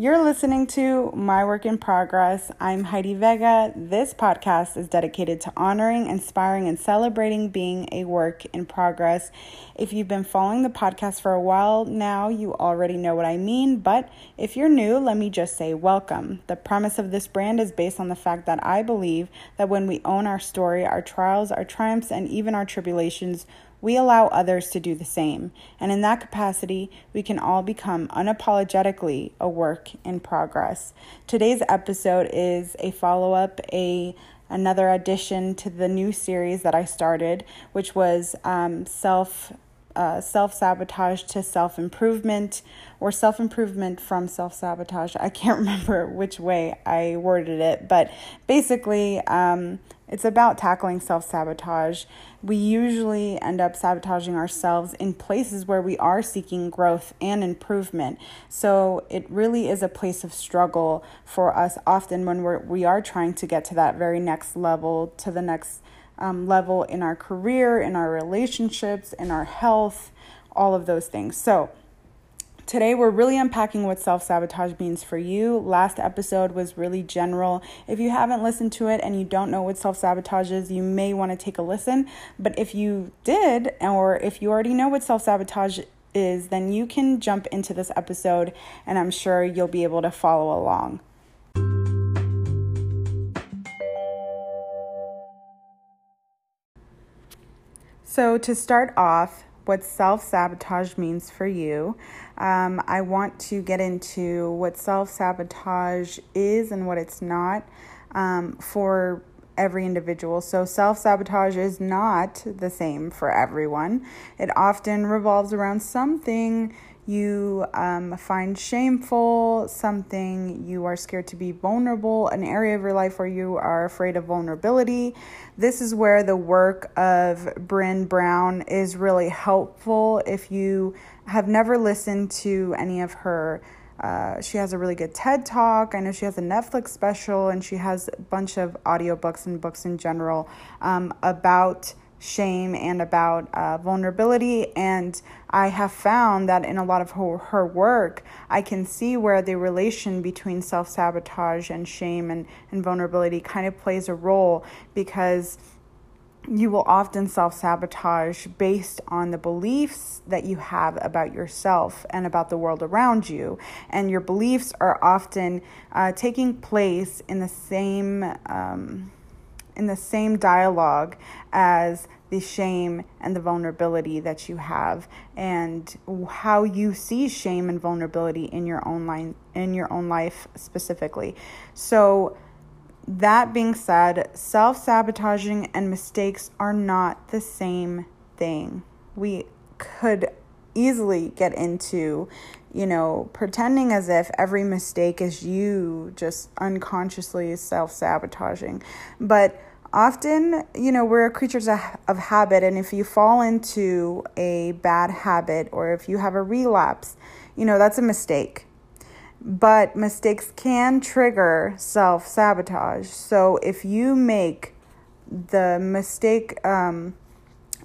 You're listening to My Work in Progress. I'm Heidi Vega. This podcast is dedicated to honoring, inspiring, and celebrating being a work in progress. If you've been following the podcast for a while now, you already know what I mean. But if you're new, let me just say welcome. The premise of this brand is based on the fact that I believe that when we own our story, our trials, our triumphs, and even our tribulations, we allow others to do the same, and in that capacity, we can all become unapologetically a work in progress. Today's episode is a follow up, a another addition to the new series that I started, which was um, self uh, self sabotage to self improvement or self improvement from self sabotage. I can't remember which way I worded it, but basically, um, it's about tackling self sabotage. We usually end up sabotaging ourselves in places where we are seeking growth and improvement. So it really is a place of struggle for us often when we're, we are trying to get to that very next level, to the next um, level in our career, in our relationships, in our health, all of those things. So, Today, we're really unpacking what self sabotage means for you. Last episode was really general. If you haven't listened to it and you don't know what self sabotage is, you may want to take a listen. But if you did, or if you already know what self sabotage is, then you can jump into this episode and I'm sure you'll be able to follow along. So, to start off, what self sabotage means for you, um, I want to get into what self sabotage is and what it's not um, for every individual. So, self sabotage is not the same for everyone. It often revolves around something you um, find shameful, something you are scared to be vulnerable, an area of your life where you are afraid of vulnerability. This is where the work of Brené Brown is really helpful. If you have never listened to any of her uh, she has a really good TED talk. I know she has a Netflix special and she has a bunch of audiobooks and books in general um, about shame and about uh, vulnerability. And I have found that in a lot of her, her work, I can see where the relation between self sabotage and shame and, and vulnerability kind of plays a role because you will often self sabotage based on the beliefs that you have about yourself and about the world around you. And your beliefs are often uh, taking place in the same. Um, in the same dialogue as the shame and the vulnerability that you have and how you see shame and vulnerability in your own line in your own life specifically. So that being said, self-sabotaging and mistakes are not the same thing. We could easily get into you know, pretending as if every mistake is you just unconsciously self sabotaging. But often, you know, we're creatures of, of habit, and if you fall into a bad habit or if you have a relapse, you know, that's a mistake. But mistakes can trigger self sabotage. So if you make the mistake, um,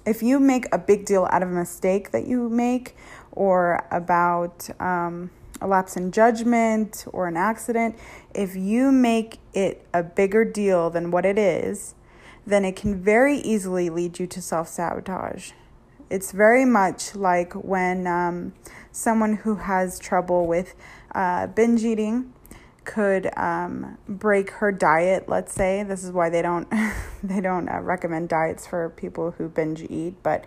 if you make a big deal out of a mistake that you make or about, um, a lapse in judgment or an accident, if you make it a bigger deal than what it is, then it can very easily lead you to self sabotage. It's very much like when um, someone who has trouble with uh, binge eating could um, break her diet. Let's say this is why they don't they don't uh, recommend diets for people who binge eat. But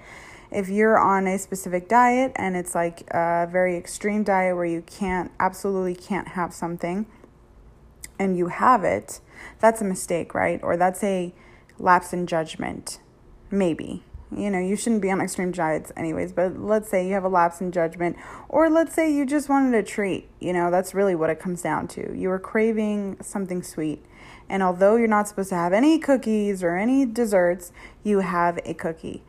if you're on a specific diet and it's like a very extreme diet where you can't absolutely can't have something, and you have it, that's a mistake, right? Or that's a lapse in judgment. Maybe. You know, you shouldn't be on extreme diets anyways, but let's say you have a lapse in judgment, or let's say you just wanted a treat. You know, that's really what it comes down to. You were craving something sweet. And although you're not supposed to have any cookies or any desserts, you have a cookie.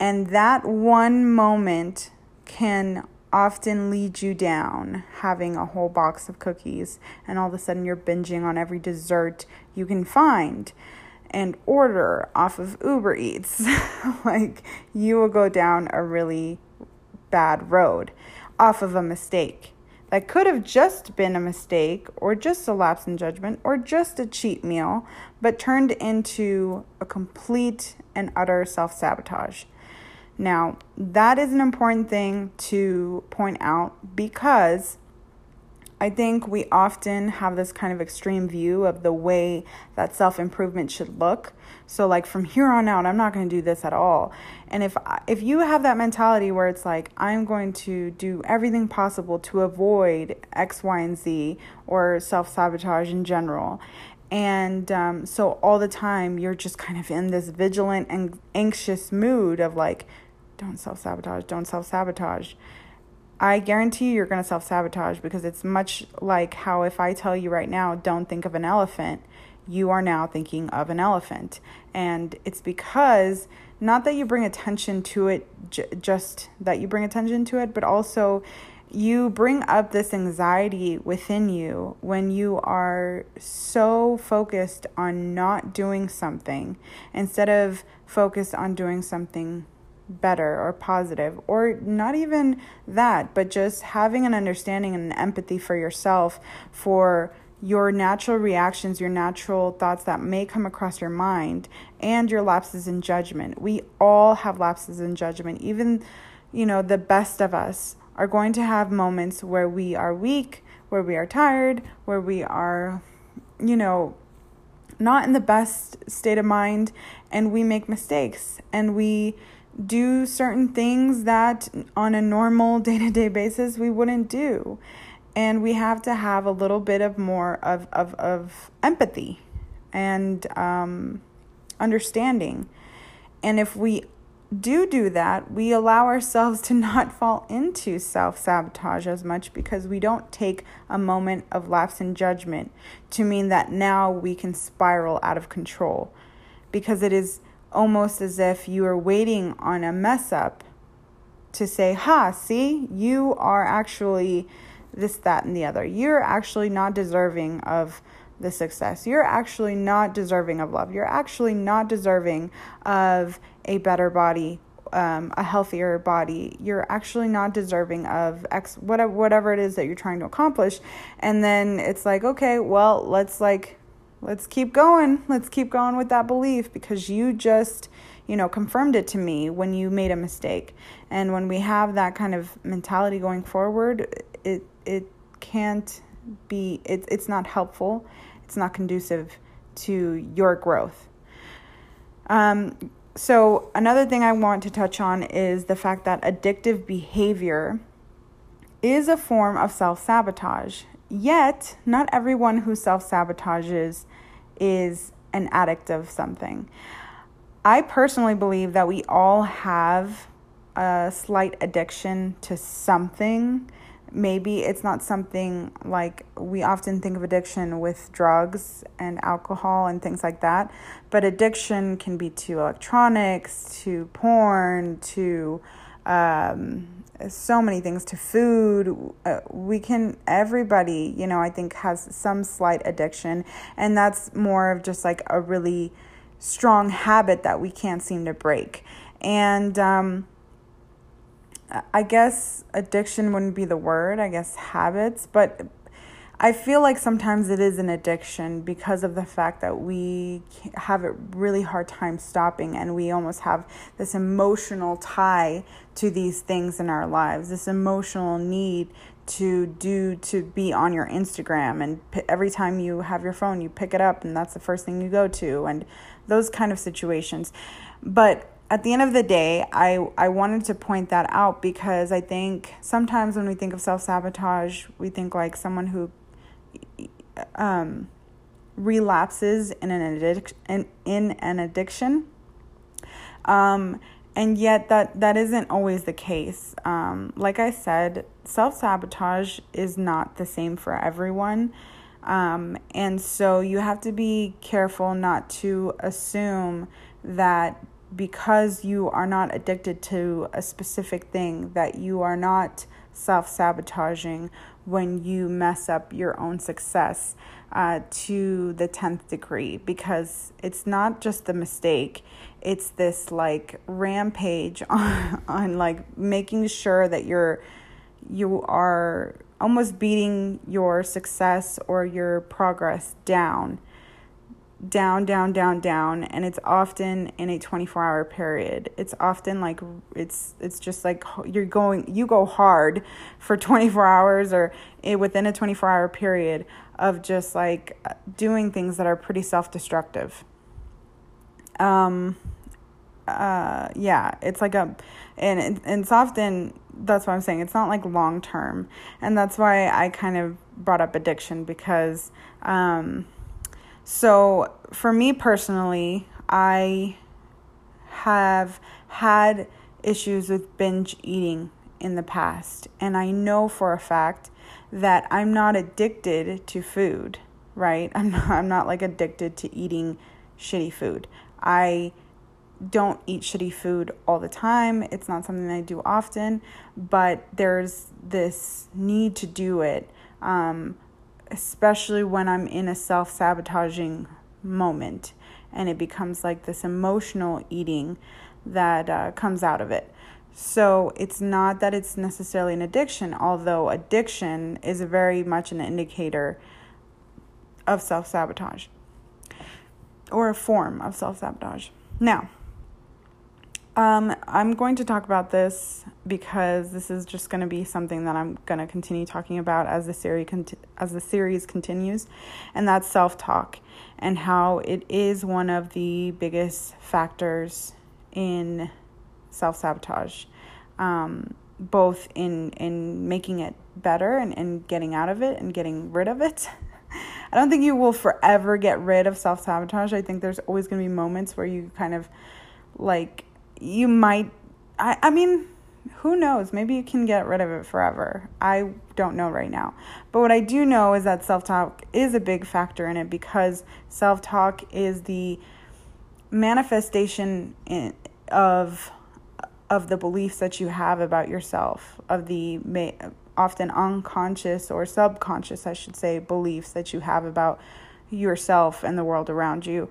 And that one moment can often lead you down having a whole box of cookies and all of a sudden you're binging on every dessert you can find and order off of Uber Eats, like you will go down a really bad road off of a mistake. that could have just been a mistake or just a lapse in judgment or just a cheat meal, but turned into a complete and utter self sabotage. Now, that is an important thing to point out because I think we often have this kind of extreme view of the way that self improvement should look. So, like from here on out, I'm not going to do this at all. And if if you have that mentality where it's like I'm going to do everything possible to avoid X, Y, and Z or self sabotage in general, and um, so all the time you're just kind of in this vigilant and anxious mood of like, don't self sabotage, don't self sabotage. I guarantee you you're going to self sabotage because it's much like how if I tell you right now, don't think of an elephant, you are now thinking of an elephant. And it's because not that you bring attention to it, j- just that you bring attention to it, but also you bring up this anxiety within you when you are so focused on not doing something instead of focused on doing something better or positive, or not even that, but just having an understanding and an empathy for yourself for your natural reactions, your natural thoughts that may come across your mind, and your lapses in judgment. We all have lapses in judgment. Even, you know, the best of us are going to have moments where we are weak, where we are tired, where we are, you know, not in the best state of mind, and we make mistakes and we do certain things that on a normal day to day basis we wouldn't do. And we have to have a little bit of more of, of, of empathy and um, understanding. And if we do do that, we allow ourselves to not fall into self sabotage as much because we don't take a moment of lapse in judgment to mean that now we can spiral out of control. Because it is almost as if you are waiting on a mess up to say, ha, see, you are actually this, that, and the other. You're actually not deserving of the success. You're actually not deserving of love. You're actually not deserving of a better body, um, a healthier body. You're actually not deserving of X, whatever, whatever it is that you're trying to accomplish. And then it's like, okay, well, let's like let's keep going. Let's keep going with that belief because you just, you know, confirmed it to me when you made a mistake. And when we have that kind of mentality going forward, it it can't be it, it's not helpful. It's not conducive to your growth. Um, so another thing I want to touch on is the fact that addictive behavior is a form of self-sabotage. Yet, not everyone who self sabotages is an addict of something. I personally believe that we all have a slight addiction to something. Maybe it's not something like we often think of addiction with drugs and alcohol and things like that, but addiction can be to electronics, to porn, to um, so many things to food. Uh, we can, everybody, you know, I think has some slight addiction, and that's more of just like a really strong habit that we can't seem to break. And um, I guess addiction wouldn't be the word, I guess habits, but I feel like sometimes it is an addiction because of the fact that we have a really hard time stopping and we almost have this emotional tie to these things in our lives, this emotional need to do to be on your Instagram and p- every time you have your phone you pick it up and that's the first thing you go to and those kind of situations. But at the end of the day, I, I wanted to point that out because I think sometimes when we think of self sabotage, we think like someone who um, relapses in an addiction in, in an addiction. Um, and yet that that isn't always the case. Um, like I said, self sabotage is not the same for everyone. Um, and so you have to be careful not to assume that because you are not addicted to a specific thing that you are not self-sabotaging when you mess up your own success uh, to the 10th degree because it's not just the mistake it's this like rampage on, on like making sure that you're you are almost beating your success or your progress down down down down down and it's often in a 24 hour period. It's often like it's it's just like you're going you go hard for 24 hours or within a 24 hour period of just like doing things that are pretty self-destructive. Um uh yeah it's like a and, and it's often that's what i'm saying it's not like long term and that's why i kind of brought up addiction because um so, for me personally, I have had issues with binge eating in the past, and I know for a fact that I'm not addicted to food, right? I'm not, I'm not like addicted to eating shitty food. I don't eat shitty food all the time. It's not something I do often, but there's this need to do it. Um, especially when I'm in a self sabotaging moment and it becomes like this emotional eating that uh, comes out of it. So it's not that it's necessarily an addiction, although addiction is very much an indicator of self sabotage or a form of self sabotage. Now, um, I'm going to talk about this because this is just going to be something that I'm going to continue talking about as the series conti- as the series continues, and that's self-talk and how it is one of the biggest factors in self-sabotage, um, both in in making it better and, and getting out of it and getting rid of it. I don't think you will forever get rid of self-sabotage. I think there's always going to be moments where you kind of like you might I, I mean who knows? Maybe you can get rid of it forever. I don't know right now. But what i do know is that self-talk is a big factor in it because self-talk is the manifestation in, of of the beliefs that you have about yourself of the may, often unconscious or subconscious i should say beliefs that you have about yourself and the world around you.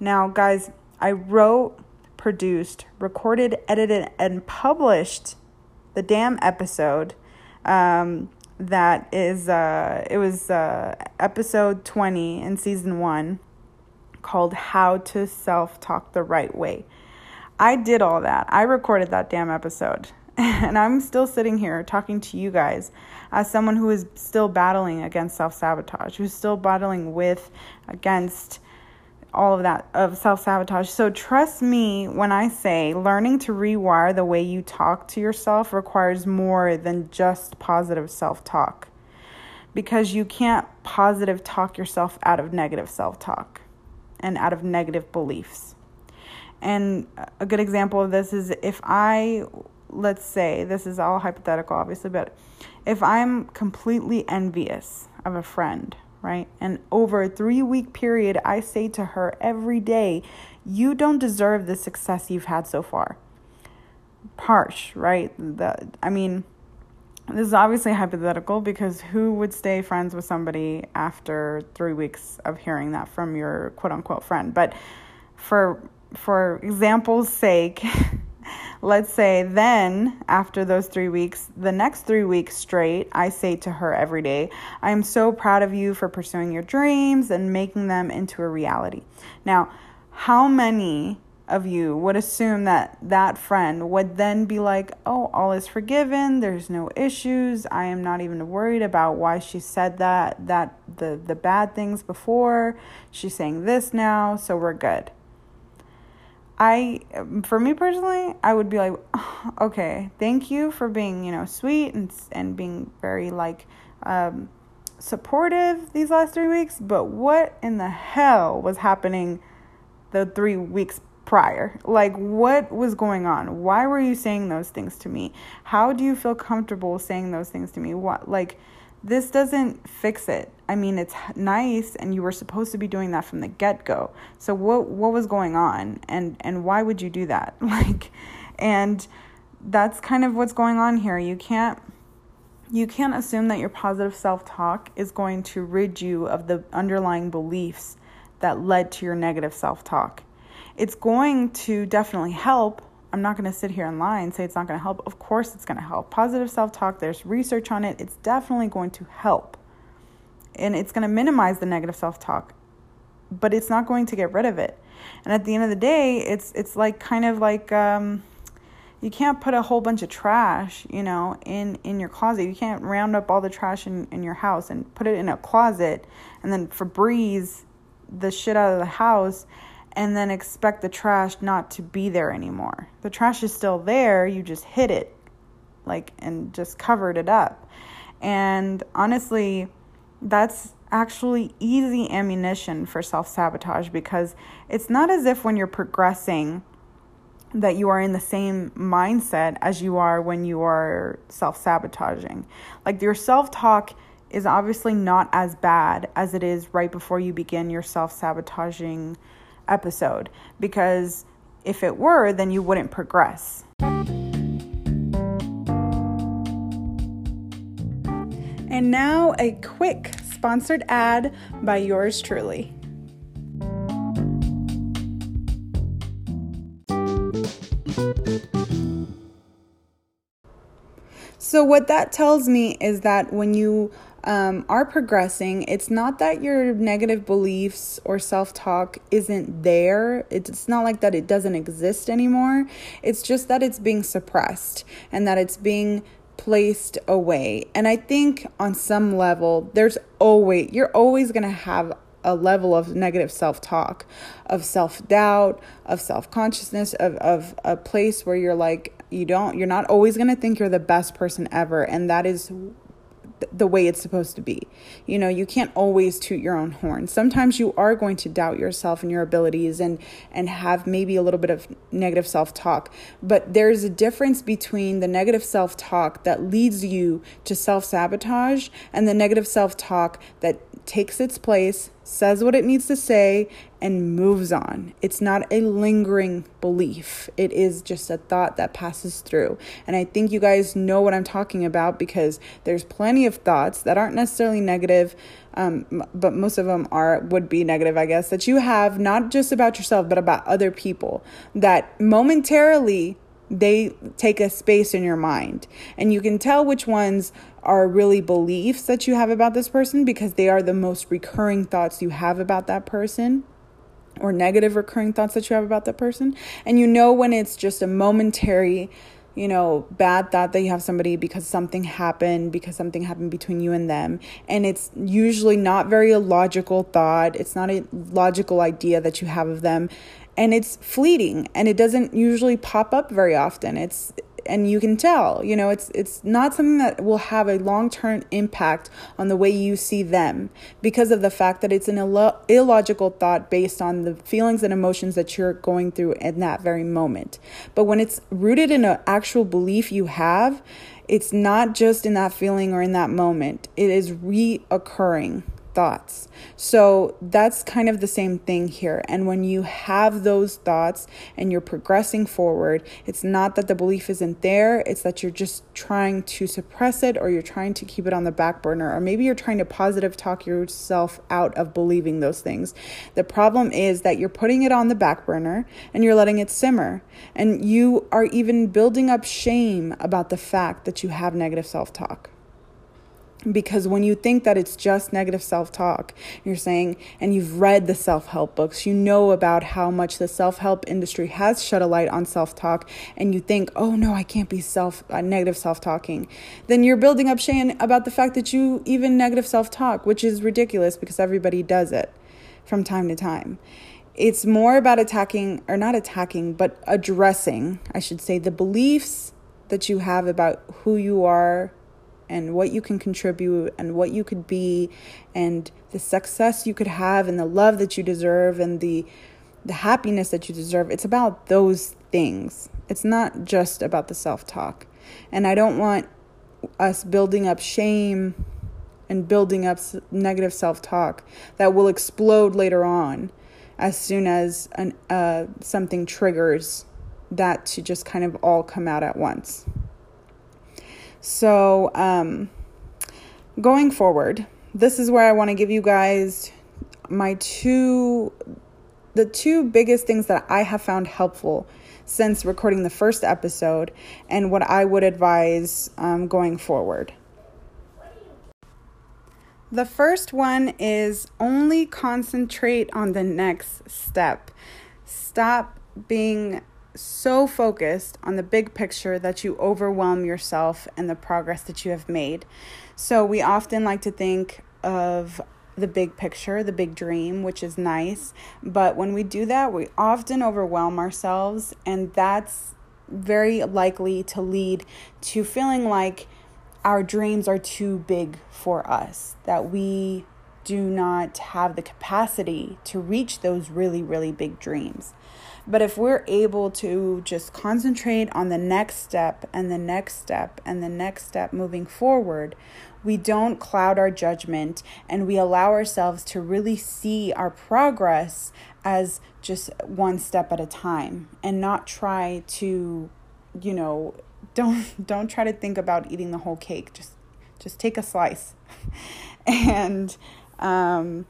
Now guys i wrote produced, recorded, edited, and published the damn episode. Um, that is, uh, it was uh, episode 20 in season one called How to Self Talk the Right Way. I did all that. I recorded that damn episode. And I'm still sitting here talking to you guys as someone who is still battling against self sabotage, who's still battling with, against, all of that of self sabotage. So trust me when I say learning to rewire the way you talk to yourself requires more than just positive self talk. Because you can't positive talk yourself out of negative self talk and out of negative beliefs. And a good example of this is if I, let's say, this is all hypothetical, obviously, but if I'm completely envious of a friend right? And over a three week period, I say to her every day, You don't deserve the success you've had so far. Harsh, right? The, I mean, this is obviously hypothetical because who would stay friends with somebody after three weeks of hearing that from your quote unquote friend? But for for example's sake, Let's say then, after those three weeks, the next three weeks straight, I say to her every day, I am so proud of you for pursuing your dreams and making them into a reality. Now, how many of you would assume that that friend would then be like, oh, all is forgiven, there's no issues, I am not even worried about why she said that, that the, the bad things before, she's saying this now, so we're good. I, for me personally, I would be like, okay, thank you for being, you know, sweet and and being very like um, supportive these last three weeks. But what in the hell was happening the three weeks prior? Like, what was going on? Why were you saying those things to me? How do you feel comfortable saying those things to me? What like this doesn't fix it. I mean, it's nice and you were supposed to be doing that from the get-go. So what what was going on and and why would you do that? Like and that's kind of what's going on here. You can't you can't assume that your positive self-talk is going to rid you of the underlying beliefs that led to your negative self-talk. It's going to definitely help I'm not going to sit here and lie and say it's not going to help. Of course, it's going to help. Positive self talk, there's research on it. It's definitely going to help. And it's going to minimize the negative self talk, but it's not going to get rid of it. And at the end of the day, it's it's like kind of like um, you can't put a whole bunch of trash, you know, in in your closet. You can't round up all the trash in in your house and put it in a closet, and then Febreze the shit out of the house and then expect the trash not to be there anymore. The trash is still there, you just hid it like and just covered it up. And honestly, that's actually easy ammunition for self-sabotage because it's not as if when you're progressing that you are in the same mindset as you are when you are self-sabotaging. Like your self-talk is obviously not as bad as it is right before you begin your self-sabotaging episode because if it were, then you wouldn't progress. And now, a quick sponsored ad by yours truly. So, what that tells me is that when you um, are progressing, it's not that your negative beliefs or self talk isn't there. It's not like that it doesn't exist anymore. It's just that it's being suppressed and that it's being placed away. And I think on some level, there's always, you're always going to have a level of negative self talk, of self doubt, of self consciousness, of, of a place where you're like, you don't, you're not always going to think you're the best person ever. And that is the way it's supposed to be. You know, you can't always toot your own horn. Sometimes you are going to doubt yourself and your abilities and and have maybe a little bit of negative self-talk. But there's a difference between the negative self-talk that leads you to self-sabotage and the negative self-talk that takes its place, says what it needs to say, and moves on. It's not a lingering belief, it is just a thought that passes through. And I think you guys know what I'm talking about because there's plenty of thoughts that aren't necessarily negative. Um, but most of them are would be negative, I guess, that you have not just about yourself, but about other people that momentarily they take a space in your mind. And you can tell which ones are really beliefs that you have about this person because they are the most recurring thoughts you have about that person or negative recurring thoughts that you have about that person. And you know when it's just a momentary, you know, bad thought that you have somebody because something happened, because something happened between you and them. And it's usually not very a logical thought, it's not a logical idea that you have of them and it's fleeting and it doesn't usually pop up very often it's and you can tell you know it's it's not something that will have a long-term impact on the way you see them because of the fact that it's an Ill- illogical thought based on the feelings and emotions that you're going through in that very moment. But when it's rooted in an actual belief you have it's not just in that feeling or in that moment. It is reoccurring thoughts. So that's kind of the same thing here. And when you have those thoughts and you're progressing forward, it's not that the belief isn't there, it's that you're just trying to suppress it or you're trying to keep it on the back burner, or maybe you're trying to positive talk yourself out of believing those things. The problem is that you're putting it on the back burner and you're letting it simmer. And you are even building up shame about the fact that you have negative self talk because when you think that it's just negative self talk, you're saying, and you've read the self help books, you know about how much the self help industry has shed a light on self talk, and you think, oh no, I can't be self uh, negative self talking, then you're building up shame about the fact that you even negative self talk, which is ridiculous because everybody does it from time to time. It's more about attacking, or not attacking, but addressing, I should say, the beliefs that you have about who you are and what you can contribute and what you could be and the success you could have and the love that you deserve and the the happiness that you deserve. It's about those things. It's not just about the self-talk. And I don't want us building up shame and building up negative self-talk that will explode later on as soon as an, uh, something triggers that to just kind of all come out at once. So, um, going forward, this is where I want to give you guys my two, the two biggest things that I have found helpful since recording the first episode and what I would advise um, going forward. The first one is only concentrate on the next step. Stop being so focused on the big picture that you overwhelm yourself and the progress that you have made. So, we often like to think of the big picture, the big dream, which is nice. But when we do that, we often overwhelm ourselves, and that's very likely to lead to feeling like our dreams are too big for us, that we do not have the capacity to reach those really, really big dreams. But if we're able to just concentrate on the next step and the next step and the next step moving forward, we don't cloud our judgment and we allow ourselves to really see our progress as just one step at a time and not try to, you know, don't don't try to think about eating the whole cake. Just just take a slice. and um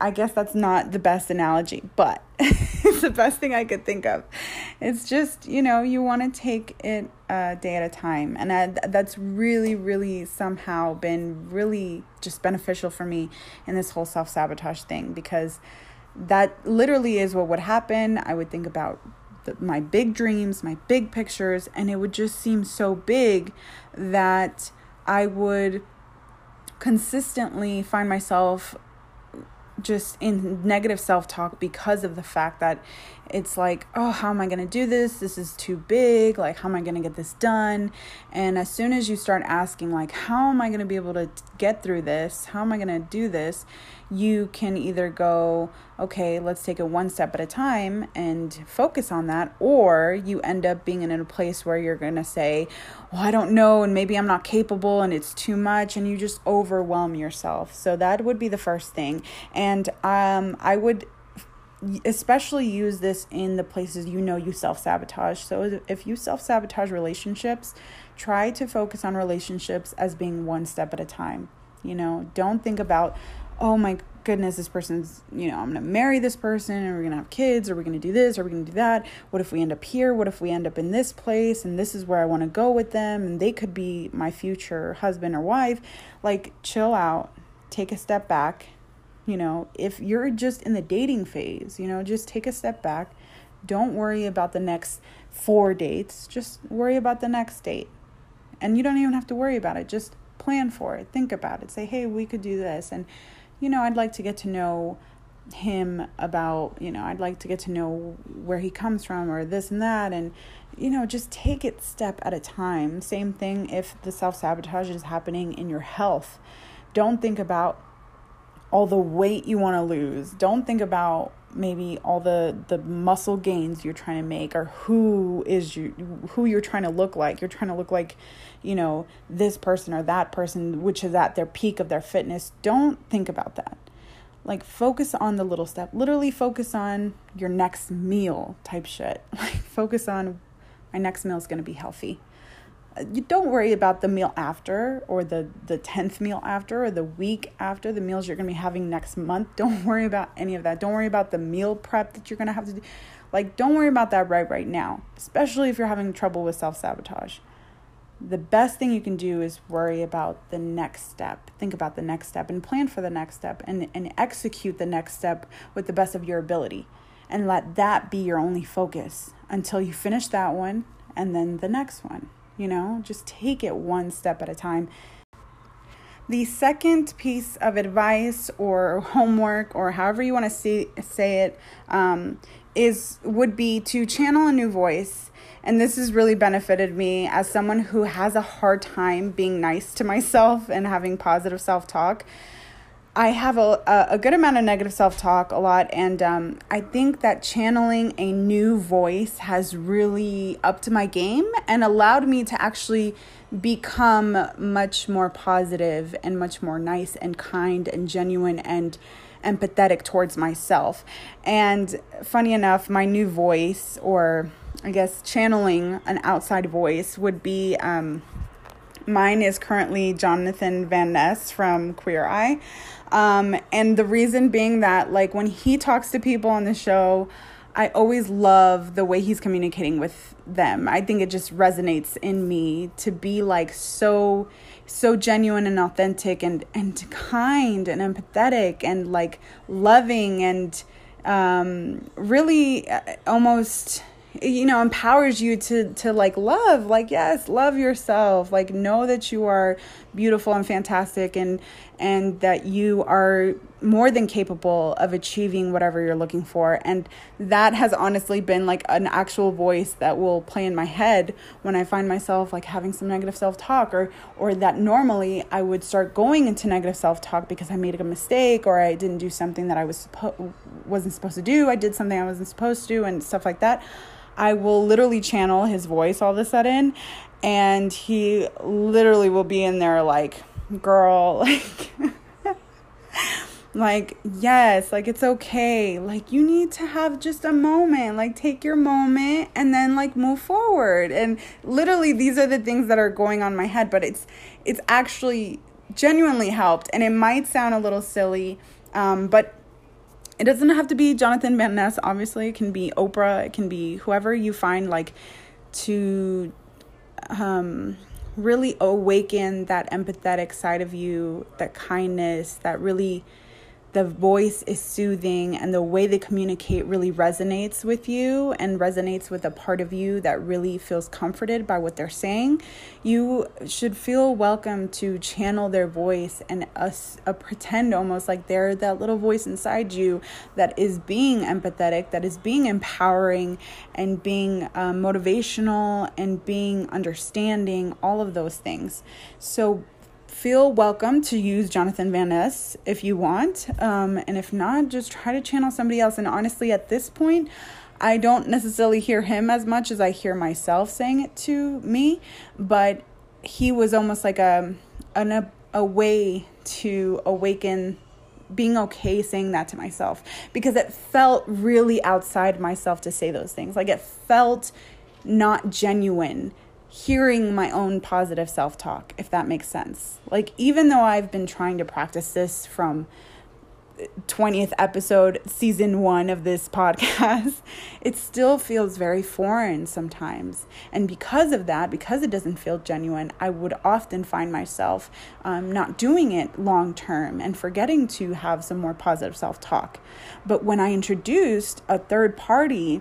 I guess that's not the best analogy, but the best thing I could think of. It's just, you know, you want to take it a day at a time. And I, that's really, really somehow been really just beneficial for me in this whole self sabotage thing because that literally is what would happen. I would think about the, my big dreams, my big pictures, and it would just seem so big that I would consistently find myself just in negative self talk because of the fact that it's like, oh, how am I going to do this? This is too big. Like, how am I going to get this done? And as soon as you start asking, like, how am I going to be able to get through this? How am I going to do this? You can either go, okay, let's take it one step at a time and focus on that, or you end up being in a place where you're going to say, well, I don't know, and maybe I'm not capable and it's too much, and you just overwhelm yourself. So that would be the first thing. And um, I would especially use this in the places you know you self sabotage. So if you self sabotage relationships, try to focus on relationships as being one step at a time. You know, don't think about, oh my goodness, this person's, you know, I'm to marry this person and we're to have kids or we're to do this or we're to do that. What if we end up here? What if we end up in this place and this is where I want to go with them and they could be my future husband or wife? Like, chill out, take a step back you know, if you're just in the dating phase, you know, just take a step back. Don't worry about the next four dates. Just worry about the next date. And you don't even have to worry about it. Just plan for it. Think about it. Say, hey, we could do this. And, you know, I'd like to get to know him about, you know, I'd like to get to know where he comes from or this and that. And, you know, just take it step at a time. Same thing if the self sabotage is happening in your health. Don't think about all the weight you want to lose. Don't think about maybe all the the muscle gains you're trying to make or who is you who you're trying to look like. You're trying to look like, you know, this person or that person which is at their peak of their fitness. Don't think about that. Like focus on the little step. Literally focus on your next meal type shit. Like focus on my next meal is going to be healthy you don't worry about the meal after or the the 10th meal after or the week after the meals you're going to be having next month. Don't worry about any of that. Don't worry about the meal prep that you're going to have to do. Like don't worry about that right right now especially if you're having trouble with self-sabotage. The best thing you can do is worry about the next step. Think about the next step and plan for the next step and, and execute the next step with the best of your ability. And let that be your only focus until you finish that one and then the next one you know, just take it one step at a time. The second piece of advice or homework or however you want to say, say it um, is would be to channel a new voice. And this has really benefited me as someone who has a hard time being nice to myself and having positive self talk. I have a, a good amount of negative self talk a lot, and um, I think that channeling a new voice has really upped my game and allowed me to actually become much more positive and much more nice and kind and genuine and empathetic towards myself. And funny enough, my new voice, or I guess channeling an outside voice, would be. Um, mine is currently Jonathan Van Ness from Queer Eye. Um, and the reason being that, like, when he talks to people on the show, I always love the way he's communicating with them. I think it just resonates in me to be like so so genuine and authentic and and kind and empathetic and like loving and um really uh, almost you know empowers you to to like love like yes love yourself like know that you are beautiful and fantastic and and that you are more than capable of achieving whatever you're looking for. And that has honestly been like an actual voice that will play in my head when i find myself like having some negative self-talk or or that normally i would start going into negative self-talk because i made a mistake or i didn't do something that i was supposed wasn't supposed to do. I did something i wasn't supposed to and stuff like that. I will literally channel his voice all of a sudden, and he literally will be in there like, girl, like, like, yes, like it's okay. Like, you need to have just a moment, like, take your moment and then like move forward. And literally, these are the things that are going on my head, but it's, it's actually genuinely helped. And it might sound a little silly, um, but it doesn't have to be Jonathan Van Ness, obviously. It can be Oprah, it can be whoever you find like to um, really awaken that empathetic side of you, that kindness, that really the voice is soothing and the way they communicate really resonates with you and resonates with a part of you that really feels comforted by what they're saying, you should feel welcome to channel their voice and us uh, pretend almost like they're that little voice inside you that is being empathetic, that is being empowering and being uh, motivational and being understanding, all of those things. So feel welcome to use Jonathan Van Ness if you want. Um, and if not, just try to channel somebody else. And honestly, at this point, I don't necessarily hear him as much as I hear myself saying it to me, but he was almost like a, an, a way to awaken being okay saying that to myself because it felt really outside myself to say those things. Like it felt not genuine hearing my own positive self talk, if that makes sense. Like, even though I've been trying to practice this from 20th episode, season one of this podcast, it still feels very foreign sometimes. And because of that, because it doesn't feel genuine, I would often find myself um, not doing it long term and forgetting to have some more positive self talk. But when I introduced a third party,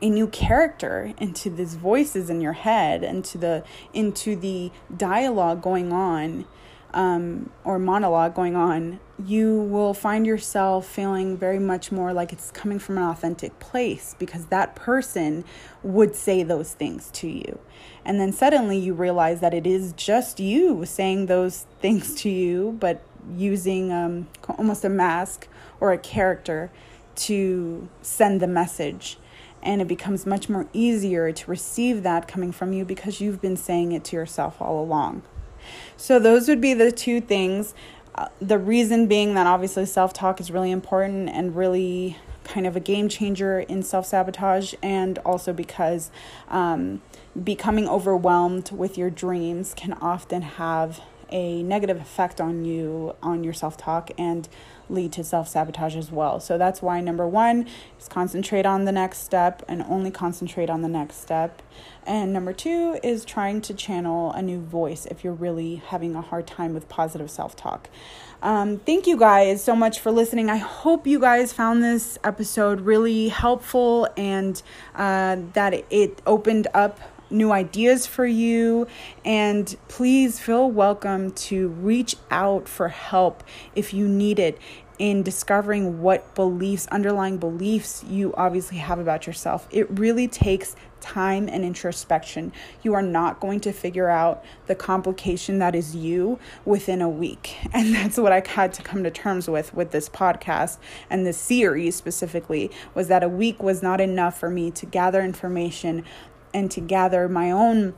a new character into these voices in your head into the into the dialogue going on um, or monologue going on you will find yourself feeling very much more like it's coming from an authentic place because that person would say those things to you. And then suddenly you realize that it is just you saying those things to you but using um, almost a mask or a character to send the message and it becomes much more easier to receive that coming from you because you've been saying it to yourself all along. So, those would be the two things. Uh, the reason being that obviously self talk is really important and really kind of a game changer in self sabotage, and also because um, becoming overwhelmed with your dreams can often have a negative effect on you, on your self talk, and lead to self sabotage as well. So that's why number one is concentrate on the next step and only concentrate on the next step. And number two is trying to channel a new voice if you're really having a hard time with positive self talk. Um, thank you guys so much for listening. I hope you guys found this episode really helpful and uh, that it opened up new ideas for you. And please feel welcome to reach out for help if you need it in discovering what beliefs, underlying beliefs you obviously have about yourself. It really takes time and introspection. You are not going to figure out the complication that is you within a week. And that's what I had to come to terms with with this podcast and this series specifically was that a week was not enough for me to gather information and to gather my own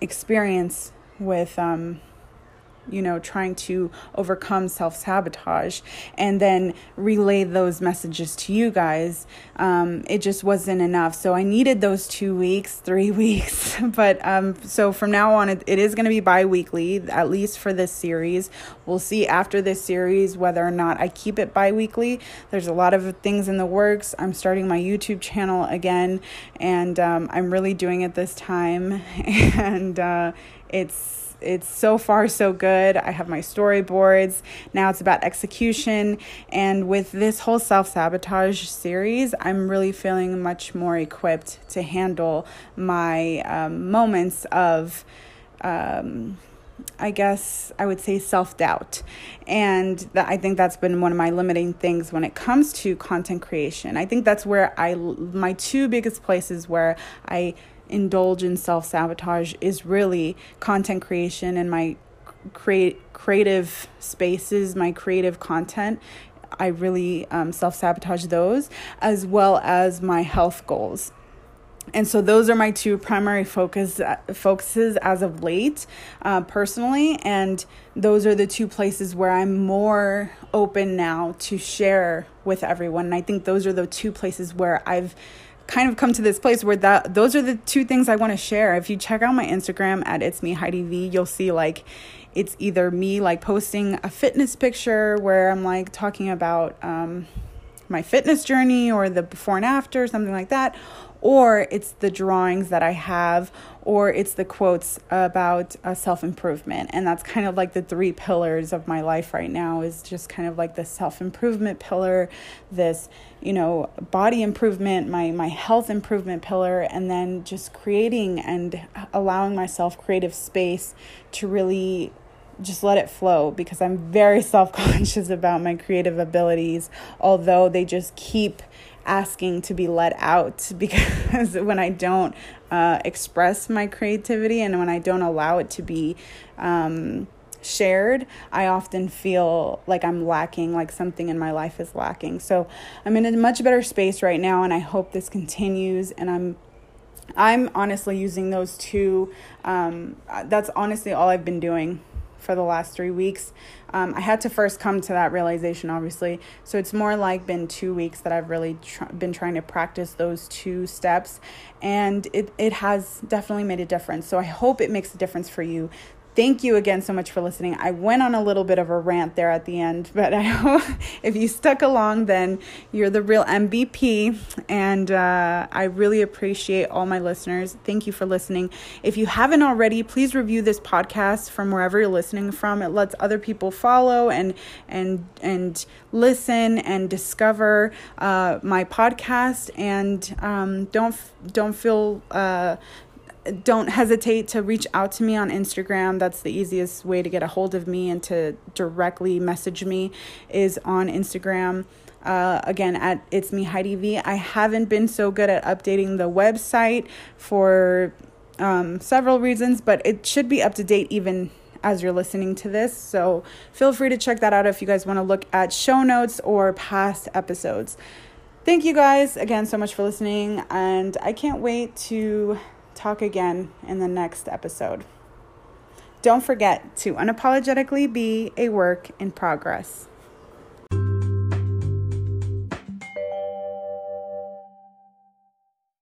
experience with um, you know, trying to overcome self sabotage and then relay those messages to you guys. Um, it just wasn't enough. So I needed those two weeks, three weeks. but um, so from now on, it, it is going to be bi weekly, at least for this series. We'll see after this series whether or not I keep it bi weekly. There's a lot of things in the works. I'm starting my YouTube channel again, and um, I'm really doing it this time. and uh, it's it's so far so good. I have my storyboards. Now it's about execution. And with this whole self sabotage series, I'm really feeling much more equipped to handle my um, moments of. Um, I guess I would say self doubt. And that, I think that's been one of my limiting things when it comes to content creation. I think that's where I, my two biggest places where I indulge in self sabotage is really content creation and my create creative spaces, my creative content. I really um, self sabotage those as well as my health goals. And so those are my two primary focus uh, focuses as of late, uh, personally, and those are the two places where I'm more open now to share with everyone. And I think those are the two places where I've kind of come to this place where that those are the two things I want to share. If you check out my Instagram at it's me Heidi V, you'll see like it's either me like posting a fitness picture where I'm like talking about um, my fitness journey or the before and after, something like that, or it's the drawings that I have, or it's the quotes about uh, self improvement. And that's kind of like the three pillars of my life right now is just kind of like the self improvement pillar, this, you know, body improvement, my, my health improvement pillar, and then just creating and allowing myself creative space to really just let it flow because I'm very self conscious about my creative abilities, although they just keep asking to be let out because when I don't uh, express my creativity and when I don't allow it to be um, shared, I often feel like I'm lacking, like something in my life is lacking. So I'm in a much better space right now, and I hope this continues. And I'm I'm honestly using those two. Um, that's honestly all I've been doing for the last three weeks. Um, I had to first come to that realization, obviously. So it's more like been two weeks that I've really tr- been trying to practice those two steps, and it, it has definitely made a difference. So I hope it makes a difference for you. Thank you again so much for listening. I went on a little bit of a rant there at the end, but I hope if you stuck along, then you're the real MVP. And uh, I really appreciate all my listeners. Thank you for listening. If you haven't already, please review this podcast from wherever you're listening from. It lets other people follow and and and listen and discover uh, my podcast. And um, don't don't feel. Uh, don't hesitate to reach out to me on Instagram. That's the easiest way to get a hold of me and to directly message me is on Instagram. Uh, again, at it's me Heidi V. I haven't been so good at updating the website for um, several reasons, but it should be up to date even as you're listening to this. So feel free to check that out if you guys want to look at show notes or past episodes. Thank you guys again so much for listening, and I can't wait to talk again in the next episode. Don't forget to unapologetically be a work in progress.